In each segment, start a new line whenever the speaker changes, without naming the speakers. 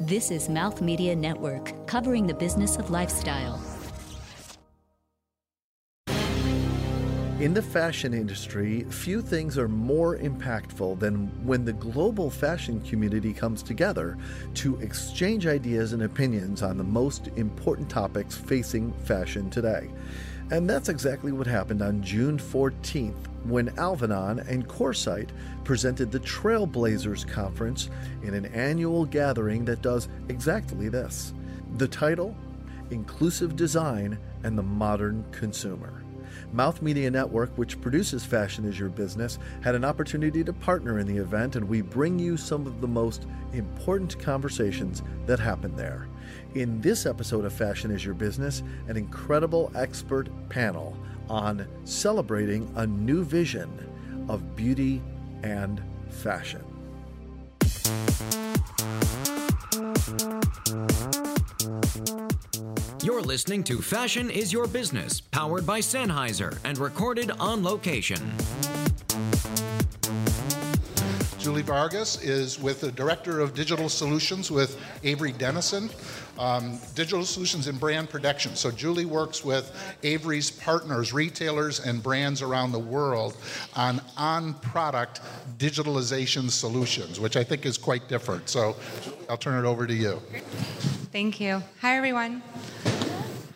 This is Mouth Media Network, covering the business of lifestyle.
In the fashion industry, few things are more impactful than when the global fashion community comes together to exchange ideas and opinions on the most important topics facing fashion today. And that's exactly what happened on June 14th when Alvanon and Coresight presented the Trailblazers Conference in an annual gathering that does exactly this. The title Inclusive Design and the Modern Consumer. Mouth Media Network, which produces Fashion is Your Business, had an opportunity to partner in the event, and we bring you some of the most important conversations that happened there. In this episode of Fashion is Your Business, an incredible expert panel on celebrating a new vision of beauty and fashion.
You're listening to Fashion is Your Business, powered by Sennheiser and recorded on location.
Julie Vargas is with the Director of Digital Solutions with Avery Dennison, um, Digital Solutions and Brand Protection. So Julie works with Avery's partners, retailers, and brands around the world on on-product digitalization solutions, which I think is quite different. So I'll turn it over to you.
Thank you. Hi, everyone.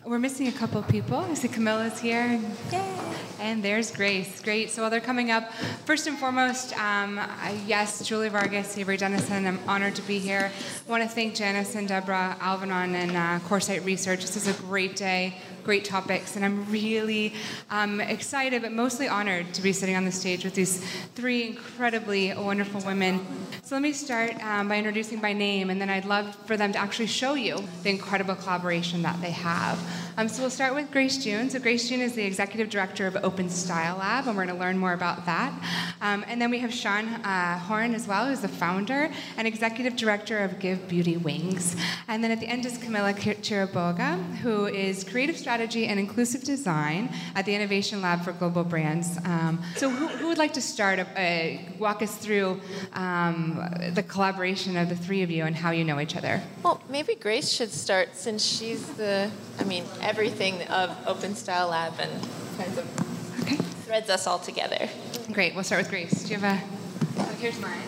We're missing a couple people. I see Camila's here. Yay. And there's Grace. Great. So while they're coming up, first and foremost, um, yes, Julie Vargas, Avery Dennison, I'm honored to be here. I want to thank Janice and Deborah Alvanon and uh, Coresight Research. This is a great day, great topics, and I'm really um, excited, but mostly honored to be sitting on the stage with these three incredibly wonderful women. So let me start um, by introducing by name, and then I'd love for them to actually show you the incredible collaboration that they have. Um, so we'll start with Grace Jun. So Grace Jun is the executive director of Open Style Lab, and we're going to learn more about that. Um, and then we have Xian uh, Horn as well, who's the founder and executive director of Give Beauty Wings. And then at the end is Camila Chiriboga, who is creative strategy and inclusive design at the Innovation Lab for Global Brands. Um, so who, who, would like to start, uh, walk us through um, the collaboration of the three of you and how you know each other?
Well, maybe Grace should start since she's the, I mean, everything of Open Style Lab and kind of okay. threads us all together.
Great. We'll start with Grace. Do you have a? Oh, here's mine.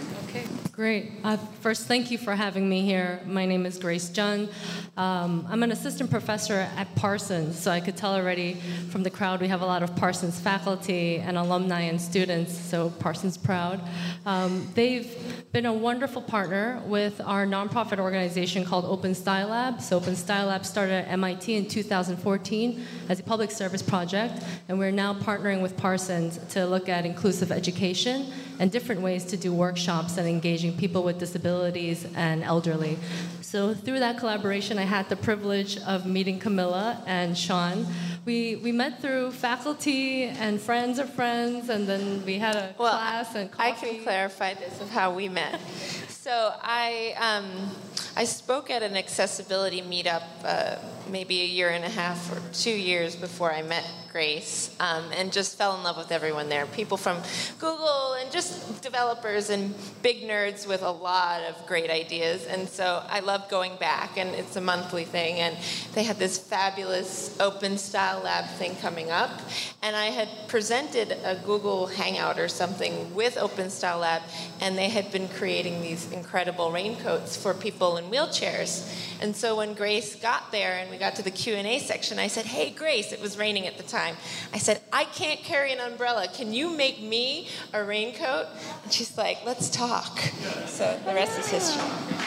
Great. Uh, first, thank you for having me here. My name is Grace Jun. Um, I'm an assistant professor at Parsons, so I could tell already from the crowd we have a lot of Parsons faculty and alumni and students, so Parsons proud. Um, they've been a wonderful partner with our nonprofit organization called Open Style Lab. So, Open Style Lab started at MIT in 2014 as a public service project, and we're now partnering with Parsons to look at inclusive education and different ways to do workshops and engaging people with disabilities and elderly. So, through that collaboration, I had the privilege of meeting Camila and Xian. We, we met through faculty and friends of friends, and then we had a
well,
class and coffee.
I can clarify this of how we met. so, I, um, I spoke at an accessibility meetup uh, maybe a year and a half or two years before I met Grace, um, and just fell in love with everyone there. People from Google and just developers and big nerds with a lot of great ideas. And so I love going back, and it's a monthly thing. And they had this fabulous Open Style Lab thing coming up, and I had presented a Google Hangout or something with Open Style Lab, and they had been creating these incredible raincoats for people in wheelchairs. And so when Grace got there and we got to the Q&A section, I said, "Hey Grace, it was raining at the time." time. I said, I can't carry an umbrella. Can you make me a raincoat? And she's like, let's talk. So the rest is history.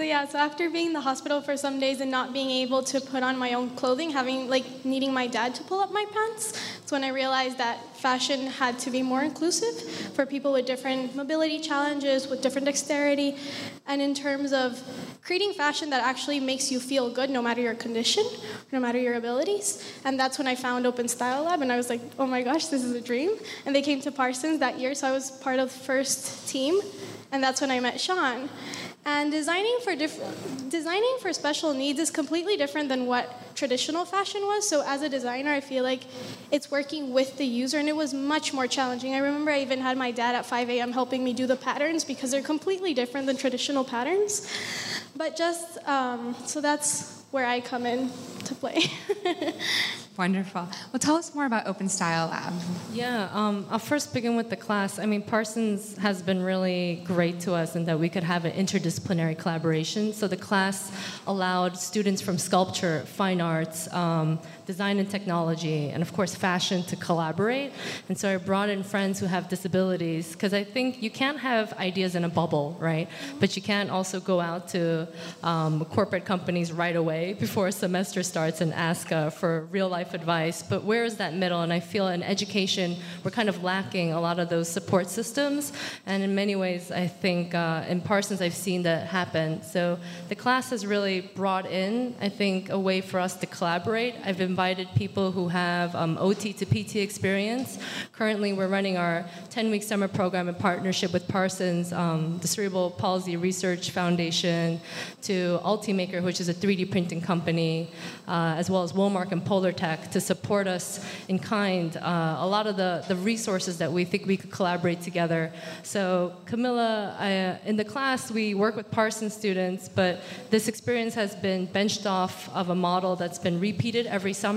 So yeah, so after being in the hospital for some days and not being able to put on my own clothing, having like needing my dad to pull up my pants, it's when I realized that fashion had to be more inclusive for people with different mobility challenges, with different dexterity, and in terms of creating fashion that actually makes you feel good no matter your condition, no matter your abilities. And that's when I found Open Style Lab, and I was like, oh my gosh, this is a dream. And they came to Parsons that year, so I was part of the first team, and that's when I met Xian. And designing for diff- designing for special needs is completely different than what traditional fashion was. So as a designer, I feel like it's working with the user, and it was much more challenging. I remember I even had my dad at 5 a.m. helping me do the patterns because they're completely different than traditional patterns. But just um, so that's where I come in to play.
Wonderful. Well, tell us more about Open Style Lab.
Yeah, um, I'll first begin with the class. I mean, Parsons has been really great to us in that we could have an interdisciplinary collaboration. So the class allowed students from sculpture, fine arts, um, design and technology, and of course, fashion to collaborate. And so I brought in friends who have disabilities because I think you can't have ideas in a bubble, right? But you can't also go out to um, corporate companies right away before a semester starts and ask uh, for real life advice. But where is that middle? And I feel in education, we're kind of lacking a lot of those support systems. And in many ways, I think uh, in Parsons, I've seen that happen. So the class has really brought in, I think, a way for us to collaborate. I've invited people who have um, OT to PT experience. Currently, we're running our 10 week summer program in partnership with Parsons, um, the Cerebral Palsy Research Foundation, to Ultimaker, which is a 3D printing company, uh, as well as Womark and Polartec to support us in kind. Uh, a lot of the, the resources that we think we could collaborate together. So, Camila, I, uh, in the class, we work with Parsons students, but this experience has been benched off of a model that's been repeated every summer.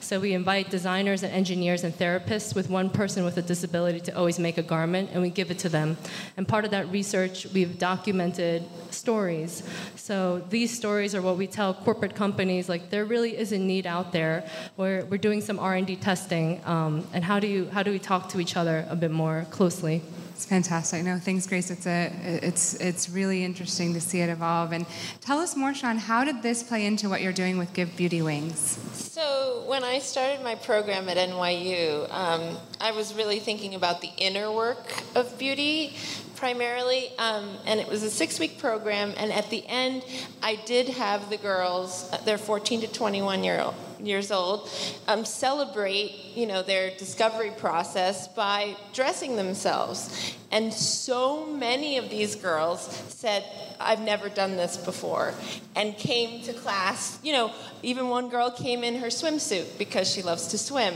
So, we invite designers and engineers and therapists with one person with a disability to always make a garment, and we give it to them. And part of that research, we've documented stories. So, these stories are what we tell corporate companies like there really is a need out there. We're, we're doing some R&D testing, um, and how do, you, how do we talk to each other a bit more closely?
It's fantastic. No, thanks, Grace. It's a, it's, it's really interesting to see it evolve. And tell us more, Xian. How did this play into what you're doing with Give Beauty Wings?
So when I started my program at NYU, um, I was really thinking about the inner work of beauty primarily, um, and it was a six-week program. And at the end, I did have the girls, they're 14 to 21 year old, years old, um, celebrate, you know, their discovery process by dressing themselves. And so many of these girls said, I've never done this before, and came to class. You know, even one girl came in her swimsuit because she loves to swim.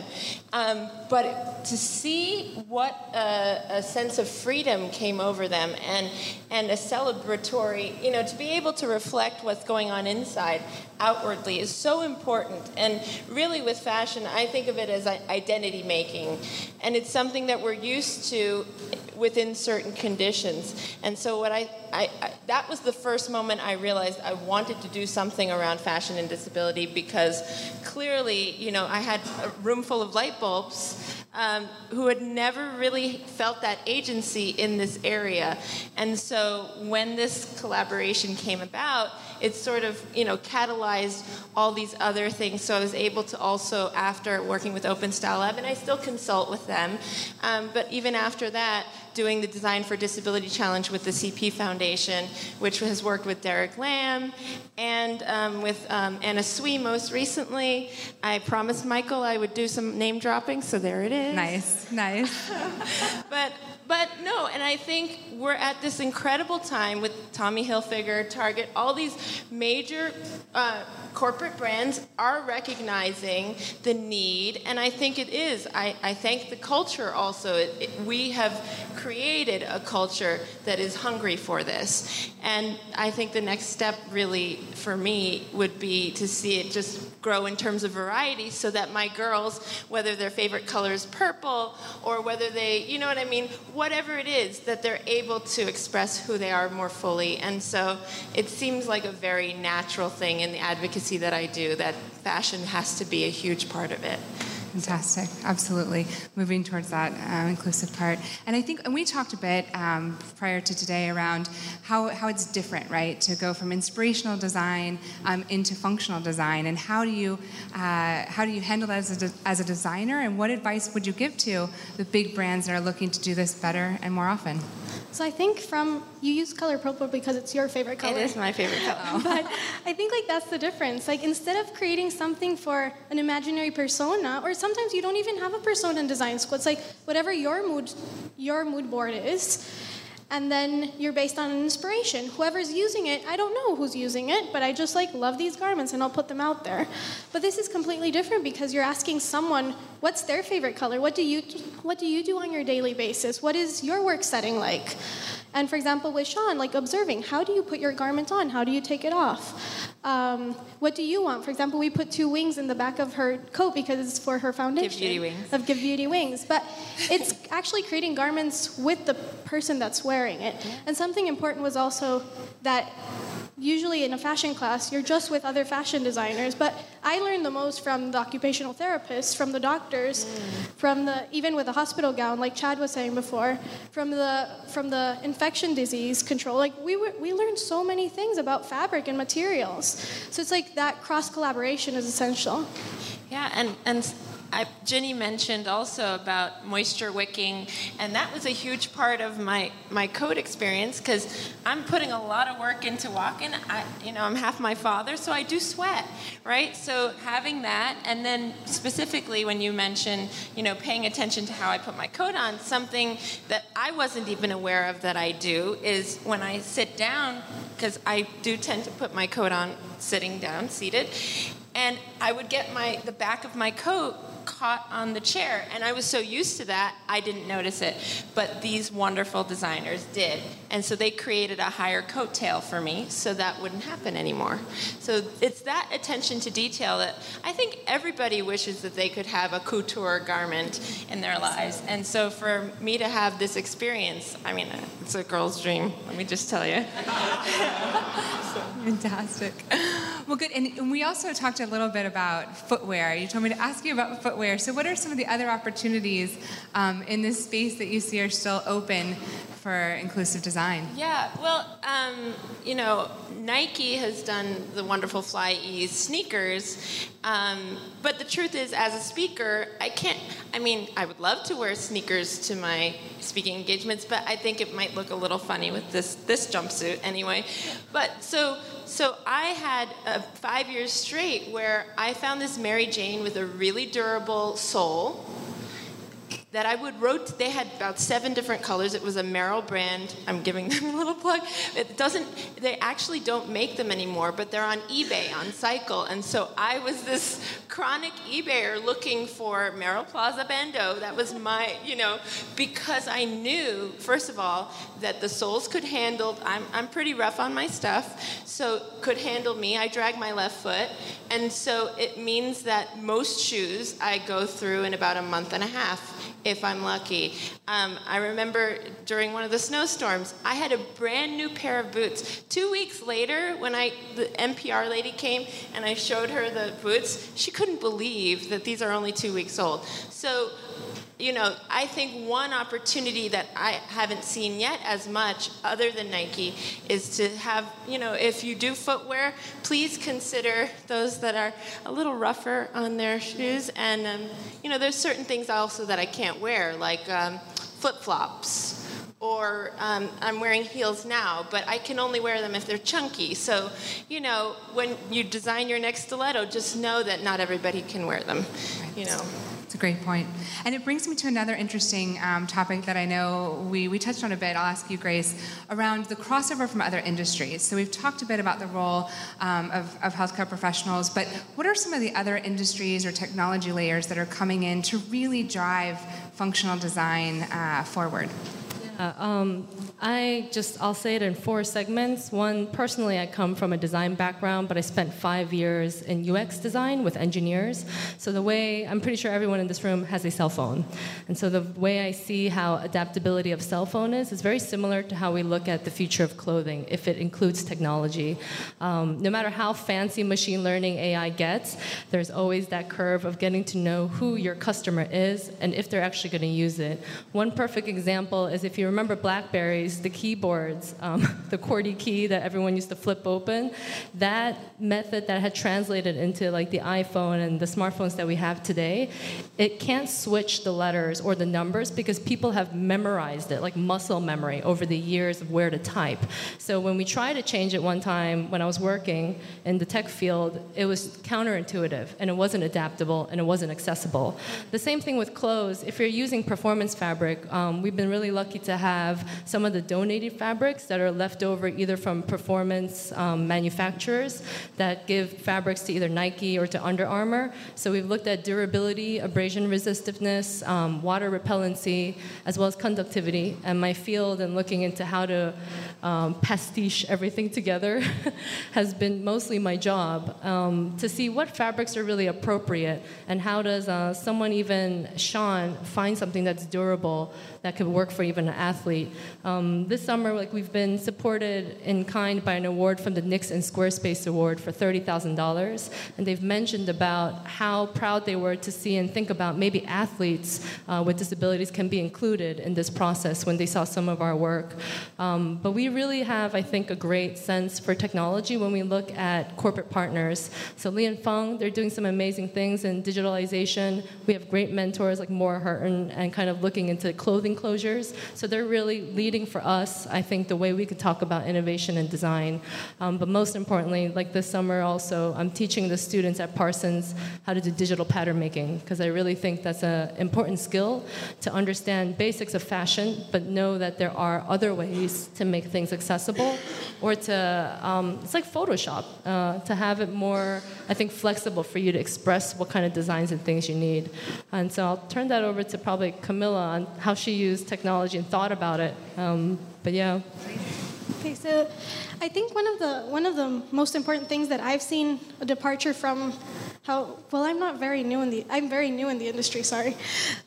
Um, but to see what a, a, sense of freedom came over them and, and a celebratory, you know, to be able to reflect what's going on inside outwardly is so important. And really, with fashion, I think of it as identity making. And it's something that we're used to within certain conditions. And so, what I, I, I, that was the first moment I realized I wanted to do something around fashion and disability because clearly, you know, I had a room full of light bulbs um, who had never really felt that agency in this area. And so, when this collaboration came about, it sort of you know catalyzed all these other things. So I was able to also, after working with Open Style Lab, and I still consult with them, um, but even after that, doing the Design for Disability Challenge with the CP Foundation, which has worked with Derek Lam and um, with um, Anna Sui most recently. I promised Michael I would do some name dropping, so there it is.
Nice, nice.
but but no, and I think we're at this incredible time with Tommy Hilfiger, Target, all these major uh, corporate brands are recognizing the need, and I think it is. I, I thank the culture also. It, it, we have created a culture that is hungry for this, and I think the next step, really, for me, would be to see it just grow in terms of variety, so that my girls, whether their favorite color is purple or whether they, you know what I mean whatever it is, that they're able to express who they are more fully. And so it seems like a very natural thing in the advocacy that I do that fashion has to be a huge part of it.
Fantastic, absolutely. Moving towards that um, inclusive part. And I think, and we talked a bit um, prior to today around how, how it's different, right? To go from inspirational design um, into functional design. And how do you, uh, how do you handle that as a, de- as a designer? And what advice would you give to the big brands that are looking to do this better and more often?
So I think from you use color purple because it's your favorite color.
It is my favorite color.
but I think like that's the difference. Like instead of creating something for an imaginary persona, or sometimes you don't even have a persona in design school. It's like whatever your mood, your mood board is. And then you're based on an inspiration. Whoever's using it, I don't know who's using it, but I just like love these garments and I'll put them out there. But this is completely different because you're asking someone what's their favorite color? What do you what do you do on your daily basis? What is your work setting like? And for example, with Xian, like observing, how do you put your garment on? How do you take it off? Um, what do you want? For example, we put two wings in the back of her coat because it's for her foundation.
Give beauty wings.
Of Give Beauty Wings. But it's actually creating garments with the person that's wearing it. And something important was also that usually in a fashion class, you're just with other fashion designers. But I learned the most from the occupational therapists, from the doctors, mm. from the even with a hospital gown, like Chad was saying before, from the from the infection disease control. Like we were, we learned so many things about fabric and materials. So it's like that cross collaboration is essential.
Yeah, and and I, mentioned also about moisture wicking, and that was a huge part of my, my coat experience because I'm putting a lot of work into walking. I, you know, I'm half my father, so I do sweat, right? So having that, and then specifically when you mentioned, you know, paying attention to how I put my coat on, something that I wasn't even aware of that I do is when I sit down, because I do tend to put my coat on sitting down, seated, and I would get my the back of my coat caught on the chair. And I was so used to that, I didn't notice it. But these wonderful designers did. And so they created a higher coattail for me so that wouldn't happen anymore. So it's that attention to detail that I think everybody wishes that they could have a couture garment in their lives. And so for me to have this experience, I mean, it's a girl's dream, let me just tell you.
Fantastic. Well, good. And we also talked a little bit about footwear. You told me to ask you about footwear. So, what are some of the other opportunities um, in this space that you see are still open for inclusive design?
Yeah, well, um, you know, Nike has done the wonderful FlyEase sneakers, um, but the truth is, as a speaker, I can't. I mean, I would love to wear sneakers to my speaking engagements, but I think it might look a little funny with this this jumpsuit anyway. But so so I had uh, five years straight where I found this Mary Jane with a really durable sole that I would rotate. They had about seven different colors. It was a Merrell brand. I'm giving them a little plug. It doesn't. They actually don't make them anymore, but they're on eBay on Cycle. And so I was this chronic eBayer looking for Merrell Plaza Bandeau. That was my, you know, because I knew first of all that the soles could handle. I'm I'm pretty rough on my stuff, so could handle me. I drag my left foot, and so it means that most shoes I go through in about a month and a half if I'm lucky. Um, I remember during one of the snowstorms, I had a brand new pair of boots. Two weeks later, when I the NPR lady came and I showed her the boots, she couldn't believe that these are only two weeks old. So you know, I think one opportunity that I haven't seen yet as much, other than Nike, is to have, you know, if you do footwear, please consider those that are a little rougher on their shoes. And, um, you know, there's certain things also that I can't wear, like um, flip flops. Or um, I'm wearing heels now, but I can only wear them if they're chunky. So, you know, when you design your next stiletto, just know that not everybody can wear them, you know.
It's a great point. And it brings me to another interesting um, topic that I know we, we touched on a bit. I'll ask you, Grace, around the crossover from other industries. So we've talked a bit about the role um, of, of healthcare professionals, but what are some of the other industries or technology layers that are coming in to really drive functional design uh, forward?
Yeah, um, I just, I'll say it in four segments. One, personally, I come from a design background, but I spent five years in UX design with engineers. So the way, I'm pretty sure everyone in this room has a cell phone. And so the way I see how adaptability of cell phone is, is very similar to how we look at the future of clothing, if it includes technology. Um, no matter how fancy machine learning AI gets, there's always that curve of getting to know who your customer is and if they're actually going to use it. One perfect example is if you remember Blackberries, the keyboards, um, the QWERTY key that everyone used to flip open, that method that had translated into like the iPhone and the smartphones that we have today, it can't switch the letters or the numbers because people have memorized it, like muscle memory, over the years of where to type. So when we tried to change it one time when I was working in the tech field, it was counterintuitive and it wasn't adaptable and it wasn't accessible. The same thing with clothes. If you're using performance fabric, um, we've been really lucky to to have some of the donated fabrics that are left over either from performance um, manufacturers that give fabrics to either Nike or to Under Armour. So we've looked at durability, abrasion resistiveness, um, water repellency, as well as conductivity. And my field and looking into how to um, pastiche everything together has been mostly my job um, to see what fabrics are really appropriate and how does uh, someone, even Xian, find something that's durable that could work for even an athlete. Um, this summer, like we've been supported in kind by an award from the Knicks and Squarespace Award for thirty thousand dollars, and they've mentioned about how proud they were to see and think about maybe athletes uh, with disabilities can be included in this process when they saw some of our work. Um, but we really have, I think, a great sense for technology when we look at corporate partners. So Li and Fung, they're doing some amazing things in digitalization. We have great mentors like Maura Horton and kind of looking into clothing closures. So they're really leading for us, I think, the way we could talk about innovation and design. Um, but most importantly, like this summer also, I'm teaching the students at Parsons how to do digital pattern making because I really think that's an important skill to understand basics of fashion, but know that there are other ways to make things accessible or to, um, it's like Photoshop, uh, to have it more, I think, flexible for you to express what kind of designs and things you need. And so I'll turn that over to probably Camila on how she used technology and thought about it. Um, but yeah.
Okay, so I think one of the one of the most important things that I've seen a departure from how well I'm not very new in the I'm very new in the industry, sorry,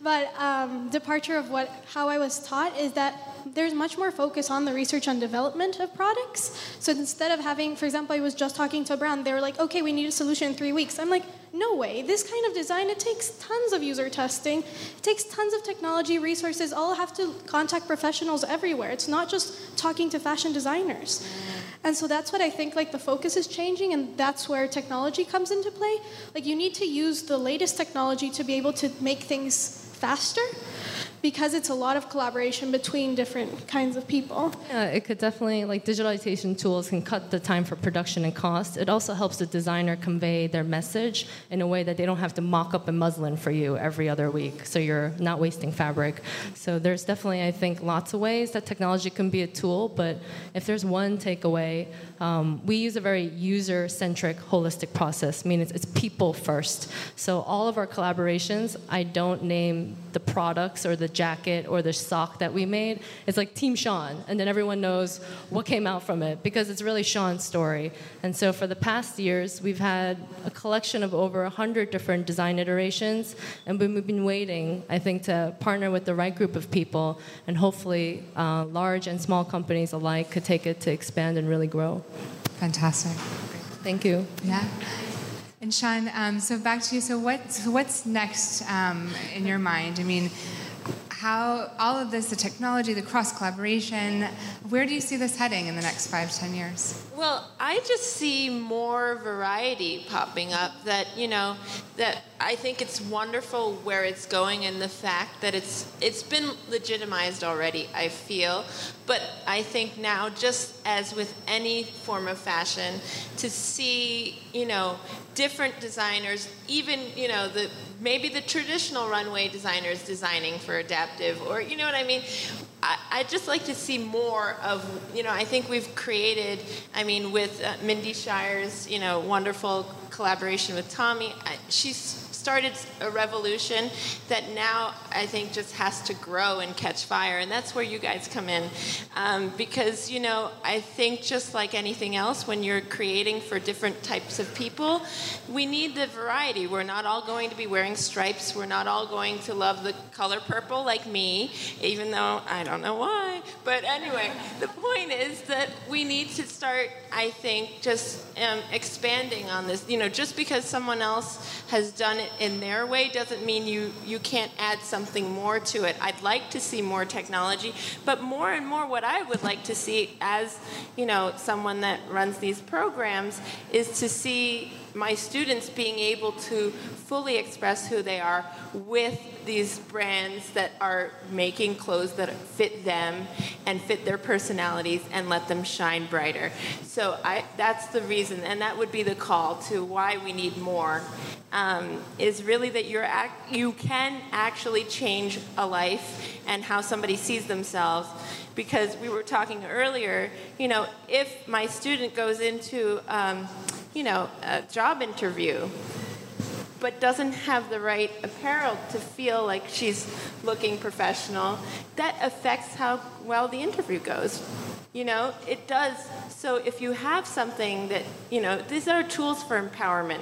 but um, departure of what how I was taught is that there's much more focus on the research and development of products. So instead of having, for example, I was just talking to a brand, they were like, okay, we need a solution in three weeks. I'm like, no way. This kind of design, it takes tons of user testing, it takes tons of technology resources. All have to contact professionals everywhere. It's not just talking to fashion designers. And so that's what I think like the focus is changing and that's where technology comes into play. Like you need to use the latest technology to be able to make things faster because it's a lot of collaboration between different kinds of people.
Yeah, it could definitely, like digitalization tools can cut the time for production and cost. It also helps the designer convey their message in a way that they don't have to mock up a muslin for you every other week, so you're not wasting fabric. So there's definitely, I think, lots of ways that technology can be a tool, but if there's one takeaway, um, we use a very user-centric, holistic process, meaning it's, it's people first. So all of our collaborations, I don't name the products or the jacket or the sock that we made. It's like Team Xian, and then everyone knows what came out from it because it's really Xian's story. And so for the past years, we've had a collection of over 100 different design iterations, and we've been waiting, I think, to partner with the right group of people, and hopefully uh, large and small companies alike could take it to expand and really grow.
Fantastic.
Thank you.
Yeah. And Xian, um, so back to you. So what, so what's next um, in your mind? I mean, how all of this, the technology, the cross collaboration, where do you see this heading in the next five, ten years?
Well, I just see more variety popping up that, you know, that I think it's wonderful where it's going and the fact that it's it's been legitimized already, I feel. But I think now just as with any form of fashion to see, you know, different designers, even, you know, the maybe the traditional runway designers designing for adaptive or you know what I mean? I, I just like to see more of, you know, I think we've created, I mean, with uh, Mindy Scheier's, you know, wonderful collaboration with Tommy, I, she's started a revolution that now I think just has to grow and catch fire, and that's where you guys come in. Um, because, you know, I think just like anything else, when you're creating for different types of people, we need the variety. We're not all going to be wearing stripes, we're not all going to love the color purple like me, even though I don't know why. But anyway, the point is that we need to start, I think, just um, expanding on this. You know, just because someone else has done it in their way doesn't mean you, you can't add something more to it. I'd like to see more technology, but more and more what I would like to see as, you know, someone that runs these programs is to see my students being able to fully express who they are with these brands that are making clothes that fit them and fit their personalities and let them shine brighter. So I, that's the reason, and that would be the call to why we need more. Um, is really that you're you can actually change a life and how somebody sees themselves because we were talking earlier you know if my student goes into um, you know a job interview but doesn't have the right apparel to feel like she's looking professional, that affects how well the interview goes. You know, it does. So if you have something that, you know, these are tools for empowerment.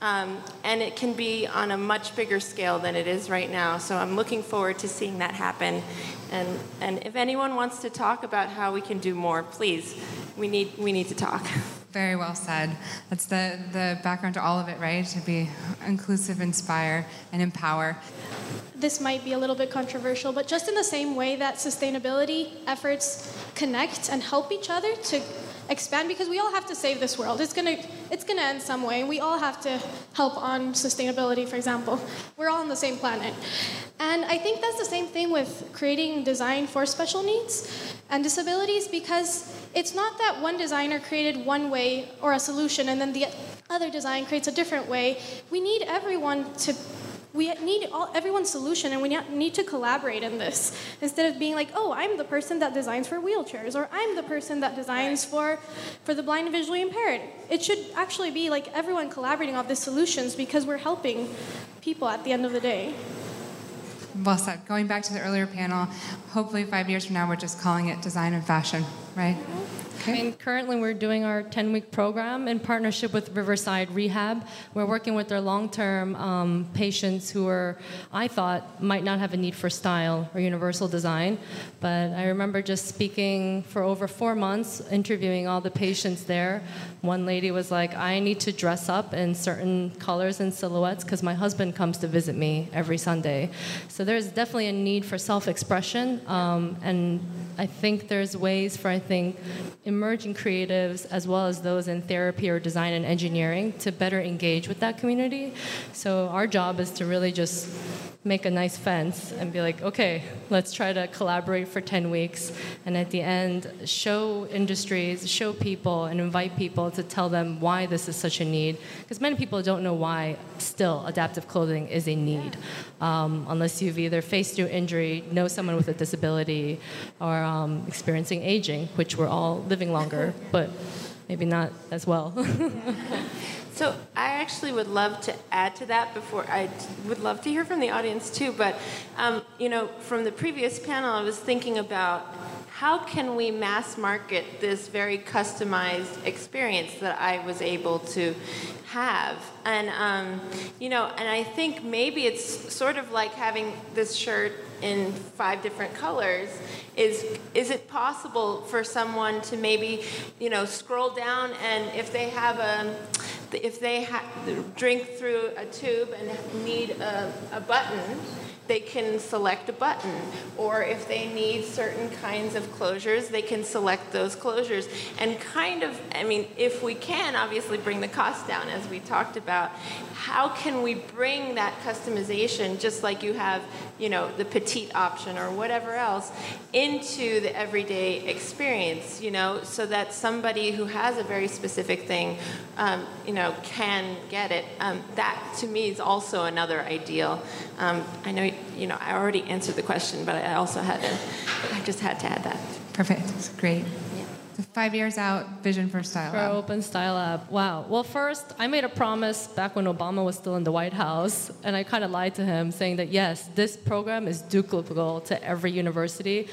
Um, and it can be on a much bigger scale than it is right now. So I'm looking forward to seeing that happen. And, and if anyone wants to talk about how we can do more, please, we need, we need to talk.
Very well said. That's the, the background to all of it, right? To be inclusive, inspire, and empower.
This might be a little bit controversial, but just in the same way that sustainability efforts connect and help each other to expand because we all have to save this world. It's gonna it's gonna end some way. We all have to help on sustainability, for example. We're all on the same planet. And I think that's the same thing with creating design for special needs and disabilities because it's not that one designer created one way or a solution and then the other design creates a different way. We need everyone to we need all, everyone's solution and we need to collaborate in this. Instead of being like oh i'm the person that designs for wheelchairs or i'm the person that designs for for the blind and visually impaired. It should actually be like everyone collaborating on these solutions because we're helping people at the end of the day.
Well said. Going back to the earlier panel hopefully five years from now we're just calling it design and fashion right.
Okay. Mean, currently we're doing our 10-week program in partnership with Riverside Rehab. We're working with their long-term um, patients who are, I thought, might not have a need for style or universal design. But I remember just speaking for over four months, interviewing all the patients there. One lady was like, I need to dress up in certain colors and silhouettes because my husband comes to visit me every Sunday. So there's definitely a need for self-expression, um, and I think there's ways for, think, emerging creatives as well as those in therapy or design and engineering to better engage with that community. So our job is to really just make a nice fence and be like, okay, let's try to collaborate for 10 weeks. And at the end, show industries, show people, and invite people to tell them why this is such a need. Because many people don't know why still adaptive clothing is a need. Um, unless you've either faced through injury, know someone with a disability, or um, experiencing aging, which we're all living longer, but maybe not as well.
So I actually would love to add to that before I would love to hear from the audience too. But um, you know, from the previous panel, I was thinking about how can we mass market this very customized experience that I was able to have, and um, you know, and I think maybe it's sort of like having this shirt in five different colors is is it possible for someone to maybe you know scroll down and if they have a if they drink through a tube and need a, a button they can select a button. Or if they need certain kinds of closures, they can select those closures. And kind of, I mean, if we can, obviously bring the cost down, as we talked about, how can we bring that customization, just like you have, you know, the petite option or whatever else, into the everyday experience, you know, so that somebody who has a very specific thing, um, you know, can get it. Um, that, to me, is also another ideal. Um, I know you know, I already answered the question, but I also had to, I just had to add that.
Perfect. Great. Five years out, vision for Style
for Lab. Open Style Lab. Wow. Well, first, I made a promise back when Obama was still in the White House, and I kind of lied to him, saying that yes, this program is duplicable to every university.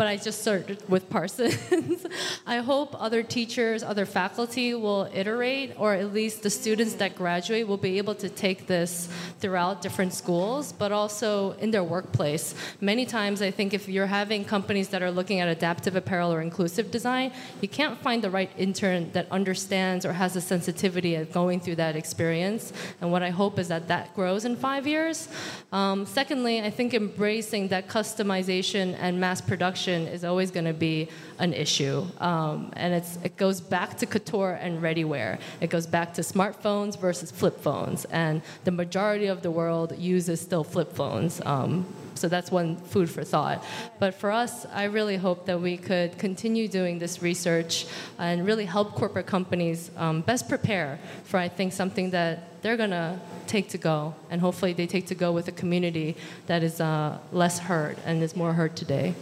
But I just started with Parsons. I hope other teachers, other faculty will iterate, or at least the students that graduate will be able to take this throughout different schools, but also in their workplace. Many times, I think if you're having companies that are looking at adaptive apparel or inclusive design, you can't find the right intern that understands or has the sensitivity of going through that experience. And what I hope is that that grows in five years. Um, secondly, I think embracing that customization and mass production is always going to be an issue. Um, and it goes back to couture and ready wear. It goes back to smartphones versus flip phones. And the majority of the world uses still flip phones. Um, so that's one food for thought. But for us, I really hope that we could continue doing this research and really help corporate companies um, best prepare for, I think, something that they're going to take to go. And hopefully they take to go with a community that is uh, less hurt and is more hurt today.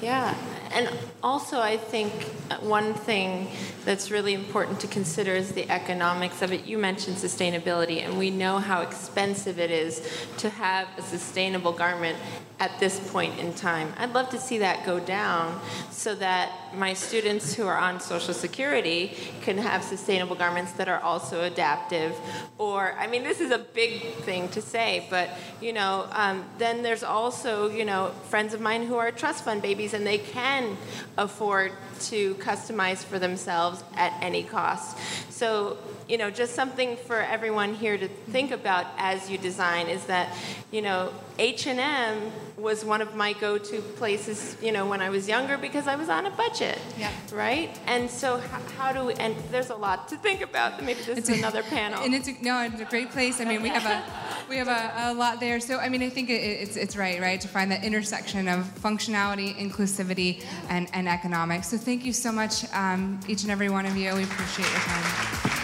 Yeah, and also I think one thing that's really important to consider is the economics of it. You mentioned sustainability, and we know how expensive it is to have a sustainable garment at this point in time. I'd love to see that go down so that my students who are on Social Security can have sustainable garments that are also adaptive. Or, I mean, this is a big thing to say, but you know, um, then there's also you know friends of mine who are trust fund babies and they can afford to customize for themselves at any cost. So, you know, just something for everyone here to think about as you design is that, you know, H&M was one of my go-to places, you know, when I was younger because I was on a budget,
yeah.
right? And so how, how do we, and there's a lot to think about. Maybe this
it's
is
a,
another panel.
And it's a, no, it's a great place. I mean, we have a we have a, a lot there. So I mean, I think it, it's it's right, right, to find that intersection of functionality, inclusivity, and and economics. So thank you so much, um, each and every one of you. We appreciate your time.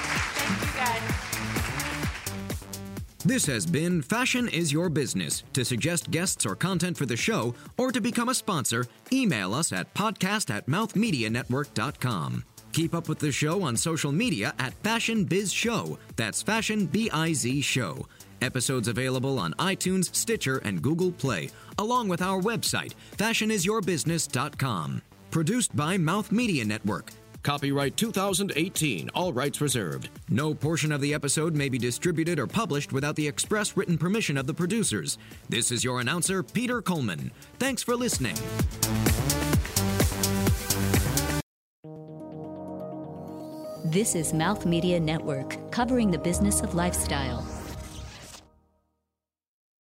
This has been Fashion is Your Business. To suggest guests or content for the show, or to become a sponsor, email us at podcast at mouthmedianetwork.com. Keep up with the show on social media at Fashion Biz Show. That's Fashion B I Z Show. Episodes available on iTunes, Stitcher, and Google Play, along with our website, fashionisyourbusiness.com. Produced by Mouth Media Network. Copyright 2018, all rights reserved. No portion of the episode may be distributed or published without the express written permission of the producers. This is your announcer, Peter Coleman. Thanks for listening.
This is Mouth Media Network, covering the business of lifestyle.